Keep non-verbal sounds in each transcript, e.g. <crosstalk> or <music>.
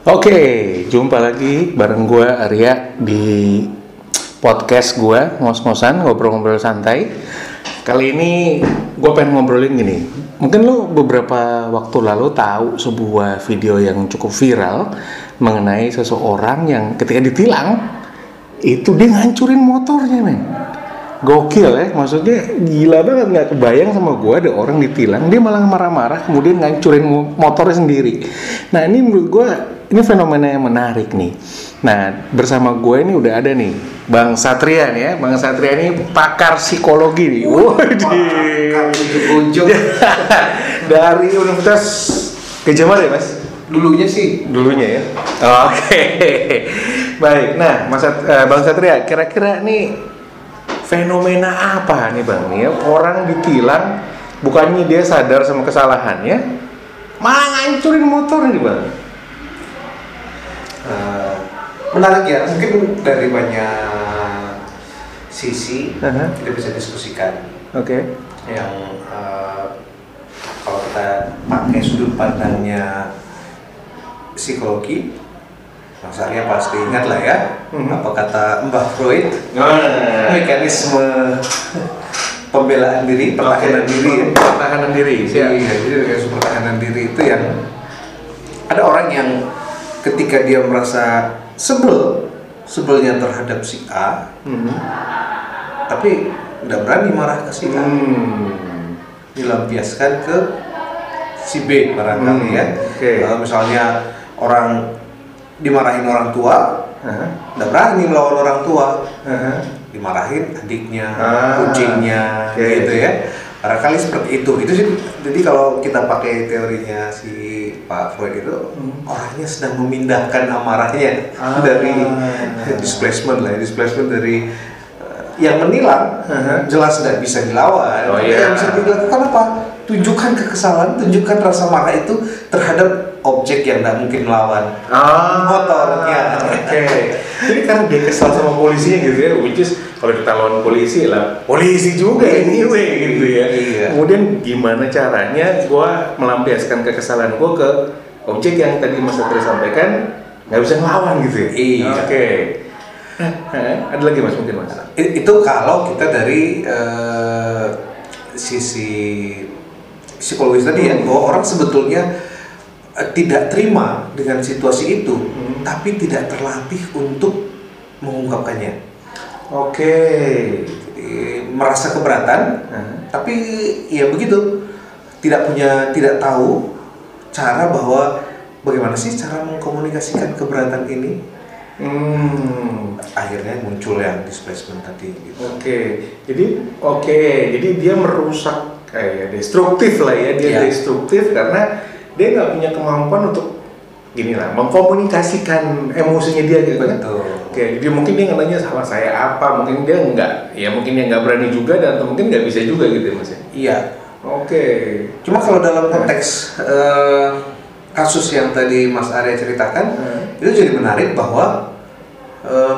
Oke, jumpa lagi bareng gue Arya di podcast gue ngos-ngosan ngobrol-ngobrol santai. Kali ini gue pengen ngobrolin gini. Mungkin lo beberapa waktu lalu tahu sebuah video yang cukup viral mengenai seseorang yang ketika ditilang itu dia ngancurin motornya men. Gokil ya, maksudnya gila banget nggak kebayang sama gue ada orang ditilang dia malah marah-marah kemudian ngancurin mo- motornya sendiri. Nah ini menurut gue ini fenomena yang menarik nih. Nah bersama gue ini udah ada nih Bang Satria nih ya, Bang Satria ini pakar psikologi nih. Waduh. ujung <laughs> Dari Universitas Gajah Mada ya mas? dulunya sih Dulunya ya. Oke. Baik. Nah, Mas Sat- eh, Bang Satria, kira-kira nih fenomena apa nih Bang nih ya? Orang ditilang bukannya dia sadar sama kesalahannya, malah ngancurin motor nih Bang. Eh, menarik ya mungkin dari banyak sisi Aha. kita bisa diskusikan Oke. yang eh, kalau kita pakai sudut pandangnya psikologi Mas Arya pasti ingat lah ya Mhm. apa kata Mbah Freud Nah, mekanisme pembelaan diri pertahanan diri ya. pertahanan diri. Iya, jadi mekanisme pertahanan diri itu yang ada orang yang ketika dia merasa sebel, sebelnya terhadap si A, Mhm. tapi nggak berani marah ke si A, Hmm. dilampiaskan ke si B barangkali Hmm, ya. oke. Kalau misalnya orang dimarahin orang tua, nggak berani melawan orang tua, Aha. dimarahin adiknya, Ah, kucingnya, oke. gitu ya. Barangkali seperti itu. Itu sih. Jadi kalau kita pakai teorinya si Pak Freud itu, Hmm. orangnya sedang memindahkan amarahnya Ah. dari <laughs> displacement lah, ya, displacement dari eh, yang menilang Aha. jelas tidak bisa dilawan. Oh, iya. Yang bisa dilakukan apa? Tunjukkan kekesalan, tunjukkan rasa marah itu terhadap objek yang tidak mungkin melawan. Ah, Motornya. Oke. Jadi karena dia kesal sama polisinya gitu ya, which is kalau kita lawan polisi lah, polisi juga Polisi. anyway gitu ya. Iya. Kemudian gimana caranya gua melampiaskan kekesalan gua ke objek yang tadi Mas Satria sampaikan nggak bisa ngelawan gitu ya? Iya. Oke. Nah, <laughs> ada lagi mas mungkin mas? Itu kalau kita dari eh, sisi psikologis tadi ya bahwa orang sebetulnya tidak terima dengan situasi itu Hmm. tapi tidak terlatih untuk mengungkapkannya Oke. Jadi, merasa keberatan Nah, tapi ya begitu tidak punya tidak tahu cara bahwa bagaimana sih cara mengkomunikasikan keberatan ini Hmm. akhirnya muncul yang displacement tadi gitu. Oke, jadi oke, jadi dia merusak kayak destruktif lah ya, dia Iya. destruktif karena dia nggak punya kemampuan untuk gini lah, mengkomunikasikan emosinya dia gitu kan. Betul. Oke, jadi mungkin dia nanya salah saya apa, mungkin dia nggak, ya mungkin dia nggak berani juga dan atau mungkin nggak bisa juga gitu ya mas ya. Iya, Oke. Cuma kalau dalam konteks eh, kasus yang tadi Mas Arya ceritakan, Hmm. itu jadi menarik bahwa eh,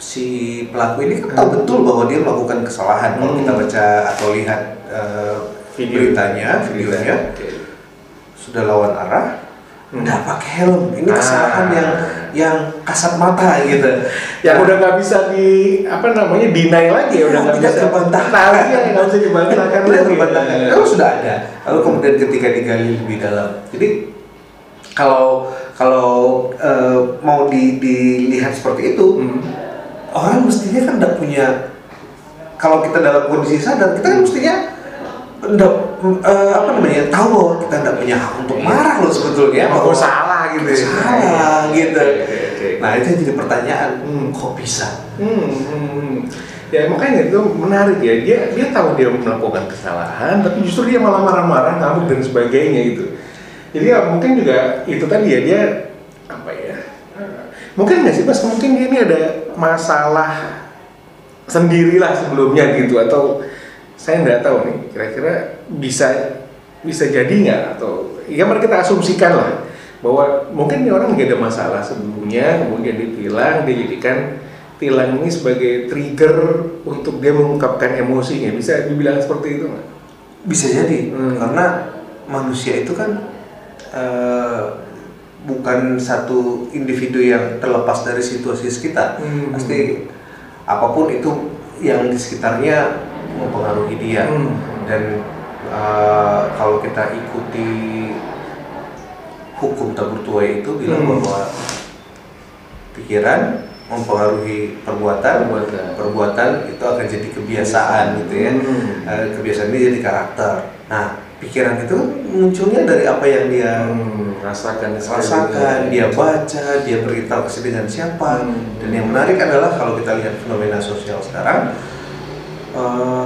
si pelaku ini kan tahu Hmm. betul bahwa dia melakukan kesalahan. Kalau Hmm. kita baca atau lihat eh, Video. beritanya, videonya Oke. Sudah lawan arah, Hmm. nggak pakai helm. Ini Ah. kesalahan yang yang kasat mata gitu. Yang udah nggak bisa di apa namanya deny lagi ya, udah Iya, nggak tidak bisa terbantahkan. Nah, iya, nggak bisa dibantahkan lagi. terbantahkan. Iya. Kalau sudah ada, lalu kemudian ketika digali lebih dalam, jadi kalau kalau eh, mau di- dilihat seperti itu, Hmm. orang mestinya kan tidak punya. Kalau kita dalam kondisi sadar, kita kan mestinya ndak eh, apa namanya tahu bahwa kita tidak punya hak untuk Iya. marah loh sebetulnya. Emang gue salah gitu ya. Salah gitu. Oke, oke. Nah itu yang jadi pertanyaan, Hmm. kok bisa? Hmm, hmm, hmm. Ya makanya itu menarik ya. Dia dia tahu dia melakukan kesalahan, tapi justru dia malah marah-marah, ngamuk dan sebagainya gitu. Jadi ya mungkin juga itu tadi ya dia apa ya? eh, Mungkin nggak sih mas? Mungkin dia ini ada masalah sendirilah sebelumnya gitu atau saya nggak tahu nih. Kira-kira bisa bisa jadi nggak atau ya mari kita asumsikan lah bahwa mungkin ini orang nggak ada masalah sebelumnya kemudian ditilang dia jadikan tilang ini sebagai trigger untuk dia mengungkapkan emosinya bisa dibilang seperti itu nggak? Bisa jadi Hmm. karena manusia itu kan bu- bukan satu individu yang terlepas dari situasi sekitar. Hmm. Pasti apa pun itu yang di sekitarnya mempengaruhi dia. Hmm. Dan uh, kalau kita ikuti hukum tabur tuai itu bilang Hmm. bahwa pikiran mempengaruhi perbuatan, Perbuatan. perbuatan itu akan jadi kebiasaan gitu ya. Hmm. Eh, kebiasaan ini jadi karakter. Nah, pikiran itu munculnya dari apa yang dia Hmm, rasakan rasakan, dia baca, dia berinteraksi dengan siapa. Hmm. Dan yang menarik adalah kalau kita lihat fenomena sosial sekarang, eh,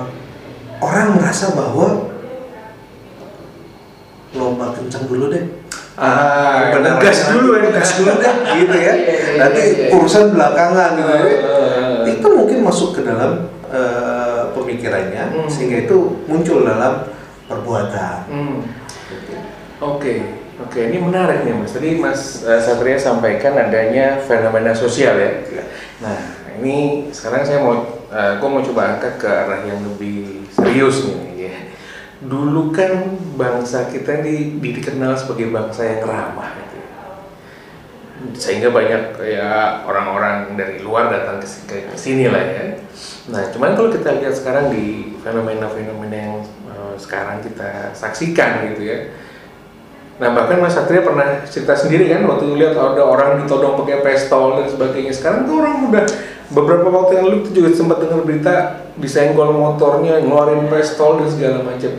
orang merasa bahwa lomba kencang dulu deh. ah Benar gas dulu ya gas dulu deh, gitu ya. Iya, iya, Nanti iya, urusan belakangan gitu. ya. Ah. Itu mungkin masuk ke dalam eh, pemikirannya, Hmm. sehingga itu muncul dalam perbuatan. Hmm. Oke, oke, ini menarik nih mas. Tadi Mas eh, Satria sampaikan adanya fenomena sosial ya. Nah, ini sekarang saya mau, eh, gue mau coba angkat ke arah yang lebih serius nih. Ya. Dulu kan bangsa kita di, di- dikenal sebagai bangsa yang ramah. Gitu. ya. Sehingga banyak ya orang-orang dari luar datang ke, si- ke sini lah ya. Nah, cuman kalau kita lihat sekarang di fenomena-fenomena yang eh, sekarang kita saksikan gitu ya. Nah bahkan Mas Satria pernah cerita sendiri kan waktu lihat ada orang ditodong pakai pistol dan sebagainya. Sekarang tuh orang udah beberapa waktu yang lalu tuh juga sempat dengar berita disenggol motornya, ngeluarin pistol dan segala macam.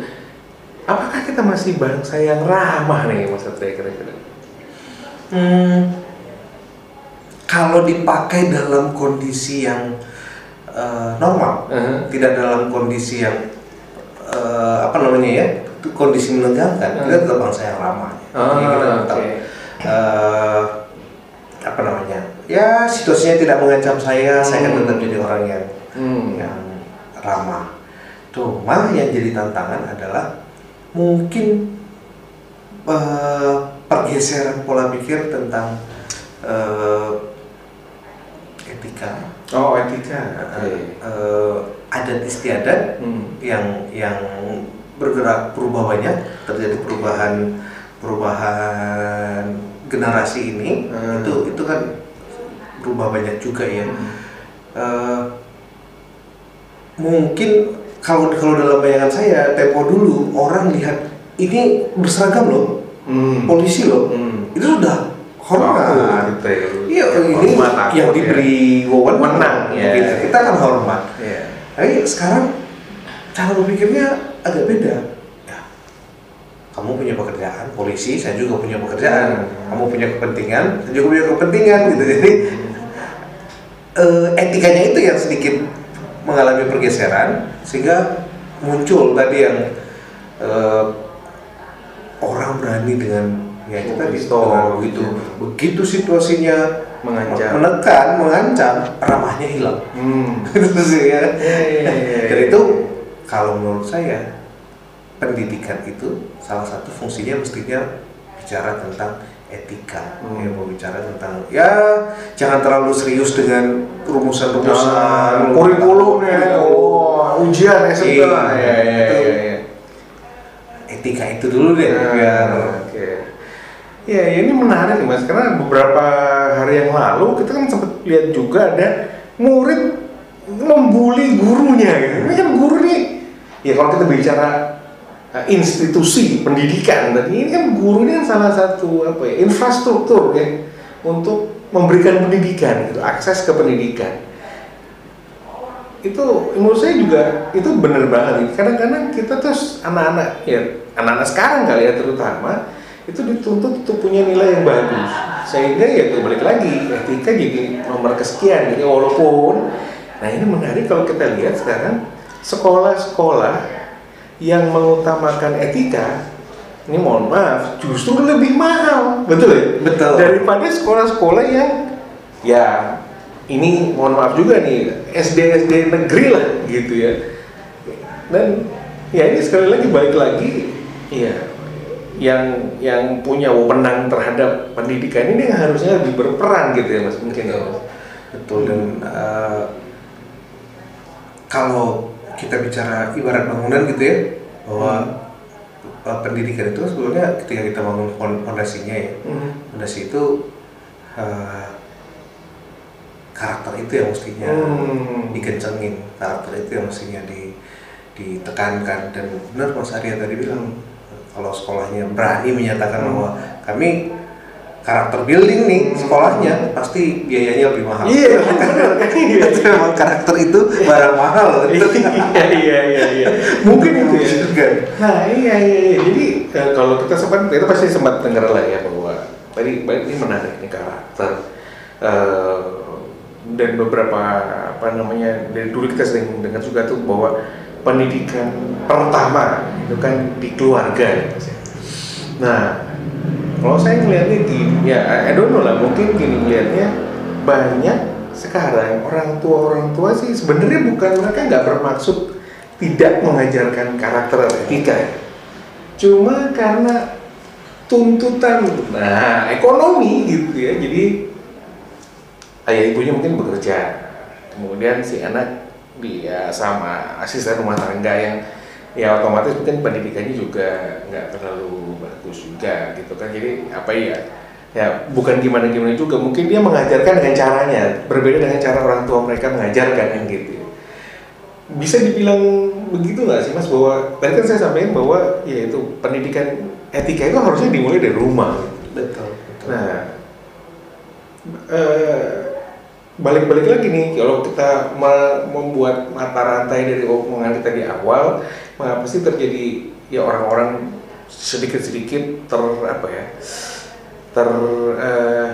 Apakah kita masih bangsa yang ramah nih Mas Satria kira-kira? Hmm, kalau dipakai dalam kondisi yang eh, normal, Uh-huh. tidak dalam kondisi yang eh, apa namanya ya, itu kondisi menegangkan, Hmm. kita tetap bangsa yang ramah. Ah, Jadi kita tetap oke. eh, ya situasinya tidak mengancam saya, saya akan Hmm. tetap jadi orang yang Hmm. yang ramah. Cuma yang jadi tantangan adalah mungkin eh, pergeseran pola pikir tentang eh, etika, Oh etika. eh, eh, adat istiadat Hmm. yang yang bergerak berubah banyak, terjadi perubahan perubahan generasi ini Hmm. itu itu kan berubah banyak juga ya. Eh, mungkin kalau kalau dalam bayangan saya tempo dulu orang lihat ini berseragam loh Hmm. polisi loh Hmm. itu sudah hormat gitu ya. iya ini Hormat, takut yang ya. diberi wewenang Menang, ya. Kita, kita kan hormat Iya. tapi sekarang cara berpikirnya agak beda ya, kamu punya pekerjaan polisi saya juga punya pekerjaan Hmm. kamu punya kepentingan saya juga punya kepentingan gitu jadi eh, etikanya itu yang sedikit mengalami pergeseran sehingga muncul tadi yang eh, orang berani dengan ya kita Pistol, dengan begitu gitu. begitu situasinya Mengancam. menekan mengancam ramahnya hilang Hmm. <laughs> itu sih ya Iya, iya, iya, dan itu kalau menurut saya pendidikan itu salah satu fungsinya mestinya bicara tentang etika Hmm. ya mau bicara tentang ya jangan terlalu serius dengan rumusan-rumusan Nah, kurikulum ya, oh, ujian SMP Iya. ya, ya, Itu ya, ya. etika itu dulu deh Nah, biar Oke. Ya, ya, ini menarik nih mas, karena beberapa hari yang lalu kita kan sempat lihat juga ada murid membuli gurunya gitu. Ini kan guru nih, ya kalau kita bicara institusi pendidikan tadi ini kan guru ini kan salah satu apa ya infrastruktur ya untuk memberikan pendidikan gitu, akses ke pendidikan. Itu menurut saya juga itu bener banget. Kadang-kadang kita terus anak-anak ya anak-anak sekarang kali ya terutama itu dituntut untuk punya nilai yang bagus. Sehingga ya balik lagi etika jadi nomor kesekian jadi walaupun nah ini menarik kalau kita lihat sekarang sekolah-sekolah yang mengutamakan etika ini mohon maaf justru lebih mahal. Betul ya? Betul. daripada sekolah-sekolah yang ya ini mohon maaf juga nih SD SD negeri lah gitu ya. Dan ya ini sekali lagi balik lagi ya yang yang punya wewenang terhadap pendidikan ini yang harusnya lebih berperan gitu ya mas. Mungkin ya mas. Betul. Dan eh, kalau kita bicara ibarat bangunan gitu ya bahwa uh, pendidikan itu sebetulnya ketika kita bangun fon- fondasinya ya Hmm. fondasi itu uh, karakter itu yang mestinya Hmm. dikencengin karakter itu yang mestinya di ditekankan dan benar Mas Arya tadi bilang kalau sekolahnya berani menyatakan Hmm. bahwa kami karakter building nih sekolahnya pasti biayanya lebih mahal. Iya. Iya. <laughs> Itu memang karakter itu barang mahal. <laughs> Iya iya iya iya mungkin itu ya nah iya iya, iya. jadi eh, kalau kita sempat kita pasti sempat dengar lah ya bahwa tadi ini menarik nih karakter Eh, dan beberapa apa namanya dari dulu kita sering dengar juga tuh bahwa pendidikan pertama itu kan di keluarga ya. nah kalau saya ngelihatnya gini ya I don't know lah mungkin gini ngelihatnya banyak sekarang orang tua orang tua sih sebenarnya bukan mereka nggak bermaksud tidak mengajarkan karakter etika cuma karena tuntutan nah ekonomi gitu ya jadi ayah ibunya mungkin bekerja. Kemudian si anak dia sama asisten rumah tangga yang ya otomatis mungkin pendidikannya juga nggak terlalu bagus juga gitu kan. Jadi apa ya? Ya bukan gimana gimana juga. Mungkin dia mengajarkan dengan caranya. Berbeda dengan cara orang tua mereka mengajarkan kan gitu bisa dibilang begitu nggak sih mas? Bahwa tadi kan saya sampaikan bahwa ya itu pendidikan etika itu harusnya dimulai dari rumah. Betul. betul. Nah, eh, balik-balik lagi nih, kalau kita me- membuat mata rantai dari omongan kita di awal, maka pasti terjadi ya orang-orang sedikit-sedikit ter apa ya, ter eh,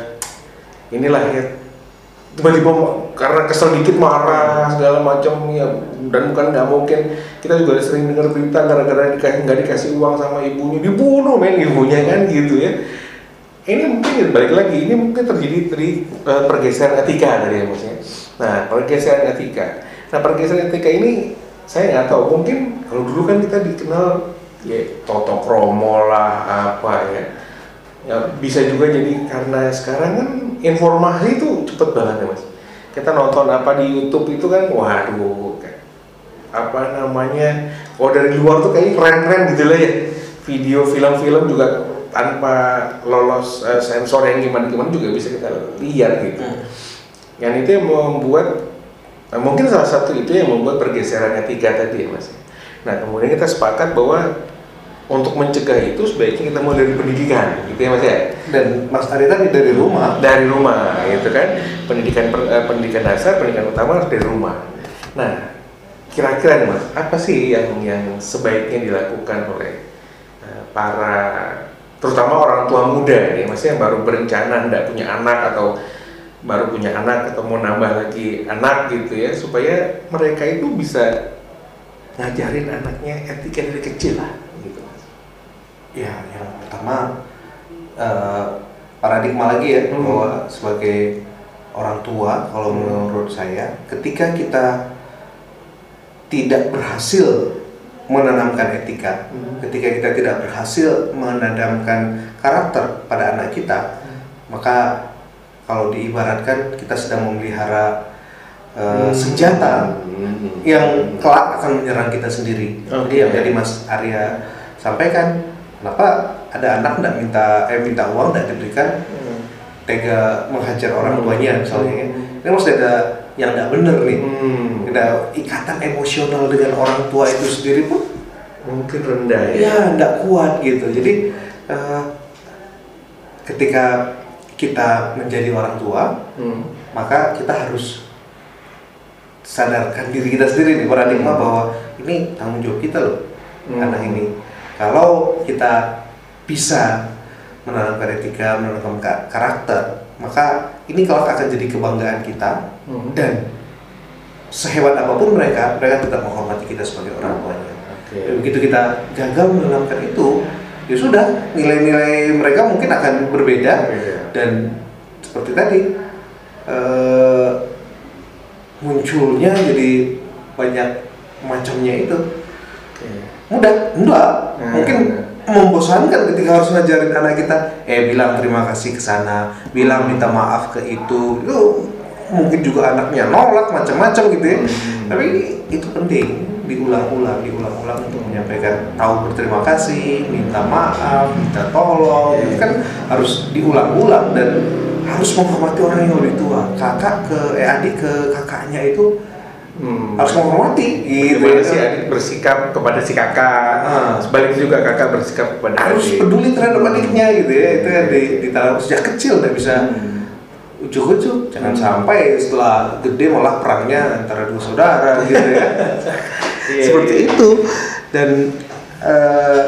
inilah ya tiba-tiba karena kesel dikit marah segala macam ya dan bukan nggak mungkin. Kita juga sering dengar berita gara-gara dikasih nggak dikasih uang sama ibunya dibunuh men ibunya kan gitu ya. Ini mungkin balik lagi ini mungkin terjadi dari eh, pergeseran etika tadi ya maksudnya. Nah pergeseran etika. Nah pergeseran etika ini saya nggak tahu. Mungkin kalau dulu kan kita dikenal ya toto kromo lah apa ya. Ya bisa juga jadi karena sekarang kan informasi itu cepet banget ya mas. Kita nonton apa di YouTube itu kan waduh apa namanya oh dari luar tuh kayak keren-keren gitu lah ya. Video film-film juga tanpa lolos eh, sensor yang gimana-gimana juga bisa kita lihat gitu. Yang itu yang membuat nah, mungkin salah satu itu yang membuat pergeseran etika tadi ya mas. Nah kemudian kita sepakat bahwa untuk mencegah itu sebaiknya kita mulai dari pendidikan gitu ya mas ya? Dan Mas Ari tadi dari rumah. dari rumah gitu kan? Pendidikan eh, pendidikan dasar pendidikan utama harus dari rumah. Nah kira-kira nih mas apa sih yang yang sebaiknya dilakukan oleh eh, para terutama orang tua muda nih maksudnya yang baru berencana tidak punya anak atau baru punya anak atau mau nambah lagi anak gitu ya supaya mereka itu bisa ngajarin anaknya etika dari kecil lah gitu Ya, yang pertama eh, paradigma lagi ya Hmm. bahwa sebagai orang tua kalau Hmm. menurut saya ketika kita tidak berhasil menanamkan etika, Hmm. ketika kita tidak berhasil menanamkan karakter pada anak kita, Hmm. maka kalau diibaratkan kita sedang memelihara eh, Hmm. senjata Hmm. yang kelak akan menyerang kita sendiri. Oke. Jadi yang tadi Mas Arya sampaikan, kenapa ada anak tidak minta eh minta uang tidak diberikan Hmm. tega menghajar orang Hmm. tuanya misalnya ya. Hmm. Ini mesti ada yang tidak benar nih. Hmm. Ada ikatan emosional dengan orang tua itu sendiri pun mungkin rendah ya. ya tidak kuat gitu. Jadi eh, ketika kita menjadi orang tua, Hmm. maka kita harus sadarkan diri kita sendiri nih paradigma Hmm. bahwa ini tanggung jawab kita loh Hmm. anak ini kalau kita bisa menanamkan etika menanamkan ka- karakter maka ini kalau akan jadi kebanggaan kita Hmm. dan sehebat apa pun mereka mereka tetap menghormati kita sebagai orang tuanya Oke. Dan begitu kita gagal menanamkan itu ya sudah nilai-nilai mereka mungkin akan berbeda Beda. Dan seperti tadi eh, munculnya jadi banyak macamnya itu Oke. mudah enggak Hmm. mungkin membosankan ketika harus ngajarin anak kita eh bilang terima kasih ke sana bilang minta maaf ke itu itu mungkin juga anaknya nolak macam-macam gitu ya Hmm. tapi itu penting diulang-ulang, diulang-ulang untuk menyampaikan tahu berterima kasih, minta maaf, minta tolong, itu kan harus diulang-ulang dan harus menghormati orang yang lebih tua. Kakak ke eh adik ke kakaknya itu Hmm. harus menghormati gitu. Gimana ya. si adik bersikap kepada si kakak, Ah. sebaliknya juga kakak bersikap kepada harus adik. peduli terhadap adiknya gitu ya itu yang di, ditanam sejak kecil udah bisa Hmm. ujuk-ujuk jangan sampai setelah gede malah perangnya antara dua saudara gitu ya <laughs> Iya, seperti iya. itu dan eh,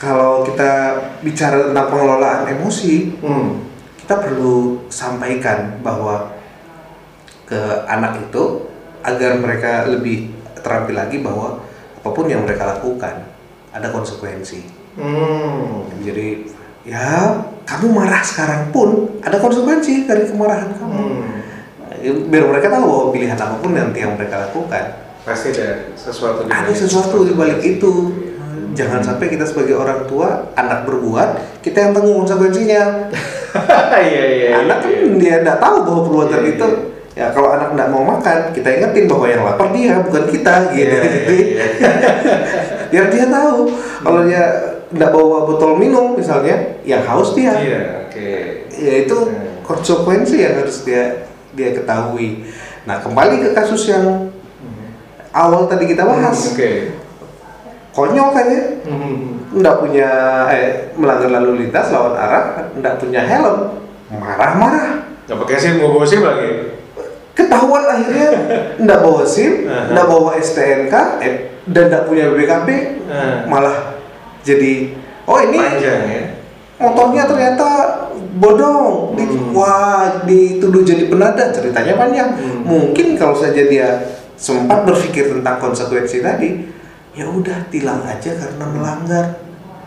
kalau kita bicara tentang pengelolaan emosi Hmm. kita perlu sampaikan bahwa ke anak itu agar mereka lebih terampil lagi bahwa apa pun yang mereka lakukan ada konsekuensi. Hmm. Jadi ya kamu marah sekarang pun ada konsekuensi dari kemarahan kamu. Hmm. Biar mereka tahu bahwa pilihan apa pun nanti yang mereka lakukan Pasti ada sesuatu di ada sesuatu di balik itu. Jangan sampai kita sebagai orang tua anak berbuat kita yang tanggung konsekuensinya. <laughs> Iya iya. anak kan iya. dia tidak tahu bahwa perbuatan Iya, itu ya kalau anak tidak mau makan kita ingetin bahwa yang lapar dia bukan kita gitu Iya, iya, iya. <laughs> biar dia tahu kalau dia tidak bawa botol minum misalnya yang haus dia Iya, oke. ya itu Hmm. konsekuensi yang harus dia dia ketahui nah kembali ke kasus yang awal tadi kita bahas Hmm, Oke. konyol kan ya Hmm. nggak punya eh melanggar lalu lintas lawan arah nggak punya helm marah-marah Nggak pakai SIM, nggak bawa SIM lagi. ketahuan akhirnya <laughs> nggak bawa SIM, nggak bawa STNK, eh, dan nggak punya BPKB, Nah. malah jadi oh ini Panjang ya. motornya ternyata bodong, Di- Hmm. wah dituduh jadi penada ceritanya panjang. Hmm. Mungkin kalau saja dia sempat berpikir tentang konsekuensi tadi, ya udah tilang aja karena melanggar.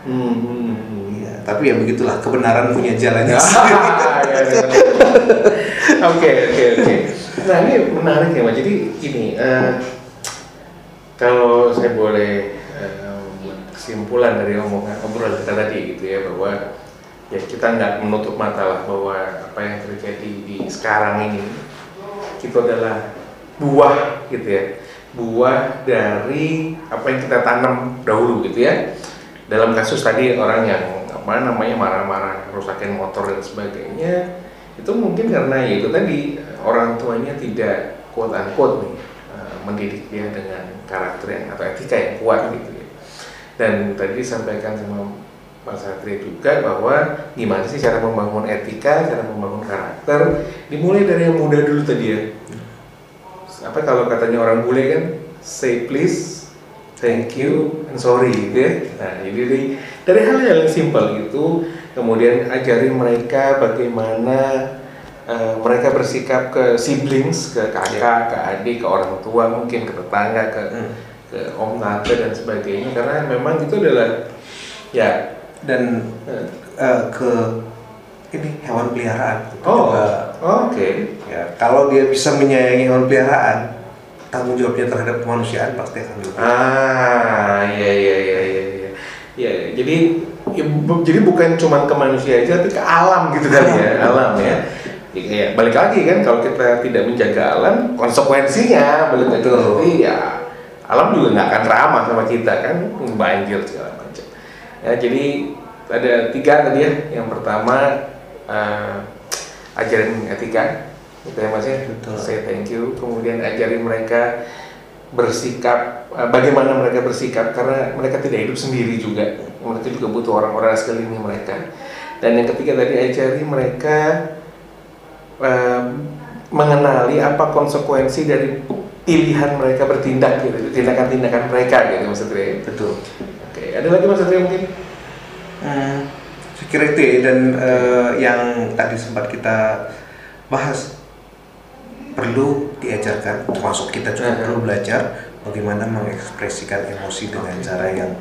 Hmm. hmm. Iya, tapi ya begitulah kebenaran punya jalannya <laughs> sendiri. iya, iya. <laughs> Oke, oke, oke. Nah ini menarik ya, Mas. Jadi gini, eh, kalau saya boleh eh, buat kesimpulan dari omongan obrolan kita tadi gitu ya bahwa ya kita nggak menutup mata lah bahwa apa yang terjadi di sekarang ini itu adalah buah gitu ya. Buah dari apa yang kita tanam dahulu gitu ya. Dalam kasus tadi orang yang apa namanya marah-marah rusakin motor dan sebagainya itu mungkin karena ya itu tadi orang tuanya tidak quote unquote nih eh, mendidik dia dengan karakter yang atau etika yang kuat gitu ya. Dan tadi disampaikan sama Mas Satria juga bahwa gimana sih cara membangun etika, cara membangun karakter? Dimulai dari yang muda dulu tadi ya. Apa kalau katanya orang bule kan say please thank you and sorry gitu ya. Nah jadi dari, dari hal-hal yang simpel gitu kemudian ajari mereka bagaimana eh, mereka bersikap ke siblings ke kakak ke adik ke orang tua mungkin ke tetangga ke Hmm. ke om tante dan sebagainya. Karena memang itu adalah ya Dan eh, ke ini hewan peliharaan. Oh juga oke Ya, kalau dia bisa menyayangi hewan peliharaan, tanggung jawabnya terhadap kemanusiaan pasti akan lebih. Ah, iya iya iya iya. iya. Ya, jadi ya, bu- jadi bukan cuma ke manusia aja tapi ke alam gitu kali ya, alam ya. Ya, balik lagi kan kalau kita tidak menjaga alam, konsekuensinya balik lagi Betul. nanti ya alam juga nggak akan ramah sama kita kan, banjir segala macam. Ya, jadi ada tiga tadi ya. Yang pertama eh, ajarin etika, gitu ya mas ya. Betul. Say thank you. Kemudian ajarin mereka bersikap, eh, bagaimana mereka bersikap karena mereka tidak hidup sendiri juga. Mereka juga butuh orang-orang sekeliling mereka. Dan yang ketiga tadi ajari mereka eh, mengenali apa konsekuensi dari pilihan mereka bertindak gitu, tindakan-tindakan mereka gitu Mas Satria. Betul. Oke, ada lagi Mas Satria mungkin? Hmm, saya kira itu ya, dan eh, yang tadi sempat kita bahas perlu diajarkan, termasuk kita juga Mhm. perlu belajar bagaimana mengekspresikan emosi dengan cara yang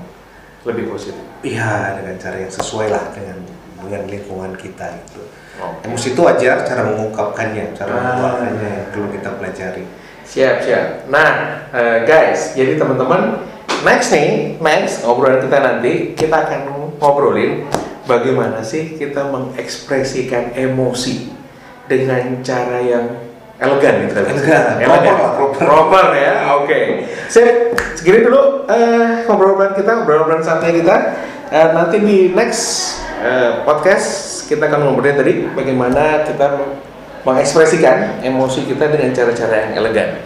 Lebih positif. iya dengan cara yang sesuai lah dengan dengan lingkungan kita itu. Oke. Emosi itu wajar, cara mengungkapkannya, cara Ah. mengeluarkannya yang perlu kita pelajari. Siap, siap. Nah, eh, guys, jadi teman-teman, next nih, next obrolan kita nanti, kita akan ngobrolin bagaimana sih kita mengekspresikan emosi dengan cara yang elegan gitu kan? Elegan. Proper lah, proper. Proper ya, <laughs> oke. Sip, segini dulu eh, ngobrol-ngobrolan kita, ngobrol-ngobrolan santai kita. Eh, nanti di next eh, podcast kita akan ngobrolin tadi bagaimana kita mengekspresikan emosi kita dengan cara-cara yang elegan.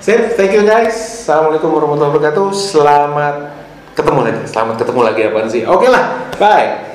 Sip, thank you guys. Assalamualaikum warahmatullahi wabarakatuh. Selamat ketemu lagi. Selamat ketemu lagi apaan sih? Oke lah, bye.